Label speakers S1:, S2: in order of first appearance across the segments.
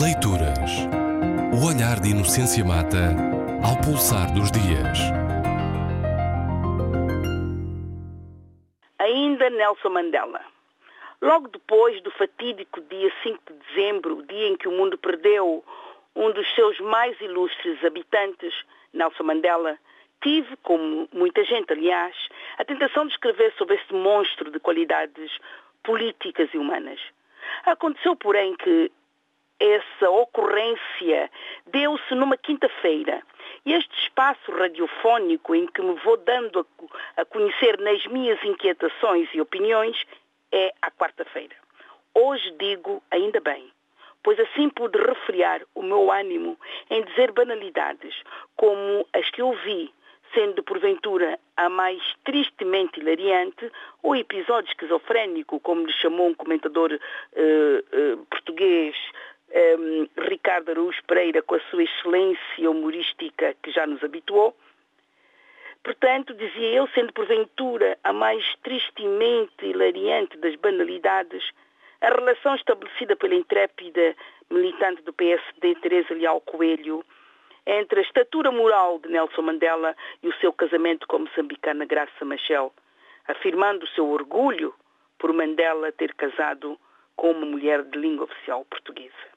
S1: Leituras. O olhar de Inocência Mata ao pulsar dos dias.
S2: Ainda Nelson Mandela. Logo depois do fatídico dia 5 de dezembro, dia em que o mundo perdeu um dos seus mais ilustres habitantes, Nelson Mandela, tive, como muita gente, aliás, a tentação de escrever sobre esse monstro de qualidades políticas e humanas. Aconteceu, porém, que essa ocorrência deu-se numa quinta-feira. E este espaço radiofónico em que me vou dando a, conhecer nas minhas inquietações e opiniões é a quarta-feira. Hoje digo ainda bem, pois assim pude refriar o meu ânimo em dizer banalidades como as que ouvi, sendo porventura a mais tristemente hilariante, o episódio esquizofrénico, como lhe chamou um comentador uh, uh, português um, Ricardo Araújo Pereira, com a sua excelência humorística que já nos habituou. Portanto, dizia eu, sendo porventura a mais tristemente hilariante das banalidades, a relação estabelecida pela intrépida militante do PSD, Teresa Leal Coelho, entre a estatura moral de Nelson Mandela e o seu casamento com a moçambicana Graça Machel, afirmando o seu orgulho por Mandela ter casado com uma mulher de língua oficial portuguesa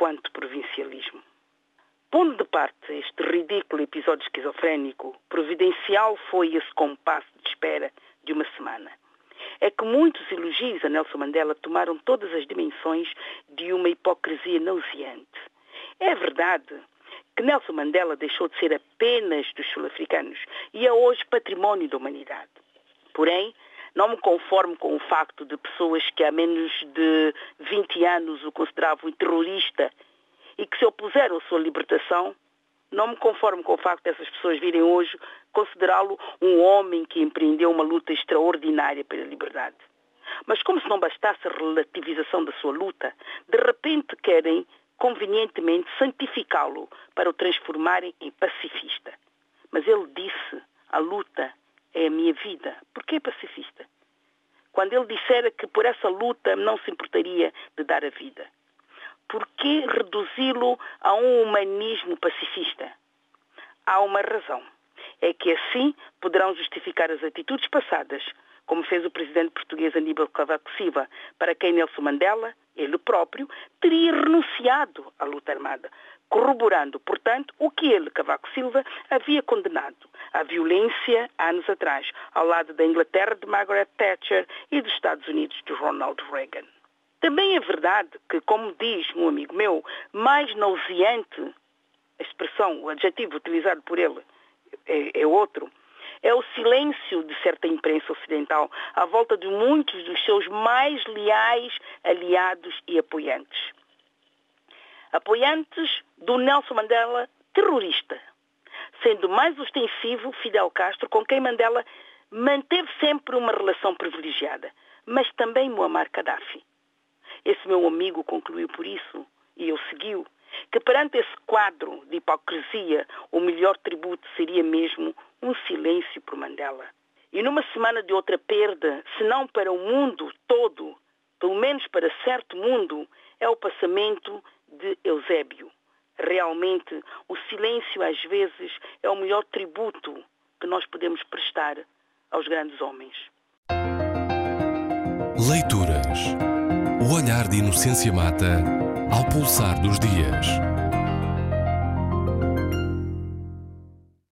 S2: quanto provincialismo. Pondo de parte este ridículo episódio esquizofrénico, providencial foi esse compasso de espera de uma semana. É que muitos elogios a Nelson Mandela tomaram todas as dimensões de uma hipocrisia nauseante. É verdade que Nelson Mandela deixou de ser apenas dos sul-africanos e é hoje património da humanidade. Porém, não me conformo com o facto de pessoas que há menos de 20 anos o consideravam terrorista e que se opuseram à sua libertação. Não me conformo com o facto dessas pessoas virem hoje considerá-lo um homem que empreendeu uma luta extraordinária pela liberdade. Mas como se não bastasse a relativização da sua luta, de repente querem convenientemente santificá-lo para o transformarem em pacifista. Mas ele disse, a luta é a minha vida. Porquê pacifista? Quando ele dissera que por essa luta não se importaria de dar a vida. Por que reduzi-lo a um humanismo pacifista? Há uma razão. É que assim poderão justificar as atitudes passadas, como fez o presidente português Aníbal Cavaco Silva, para quem Nelson Mandela, ele próprio, teria renunciado à luta armada, corroborando, portanto, o que ele, Cavaco Silva, havia condenado, a violência anos atrás, ao lado da Inglaterra de Margaret Thatcher e dos Estados Unidos de Ronald Reagan. Também é verdade que, como diz um amigo meu, mais nauseante, a expressão, o adjetivo utilizado por ele é, é outro, é o silêncio de certa imprensa ocidental à volta de muitos dos seus mais leais aliados e apoiantes. Apoiantes do Nelson Mandela terrorista, sendo mais ostensivo Fidel Castro, com quem Mandela manteve sempre uma relação privilegiada, mas também Muammar Gaddafi. Esse meu amigo concluiu por isso, e eu seguiu, que perante esse quadro de hipocrisia, o melhor tributo seria mesmo um silêncio por Mandela. E numa semana de outra perda, se não para o mundo todo, pelo menos para certo mundo, é o passamento de Eusébio. Realmente, o silêncio às vezes é o melhor tributo que nós podemos prestar aos grandes homens.
S1: Leituras. O olhar de Inocência Mata ao pulsar dos dias.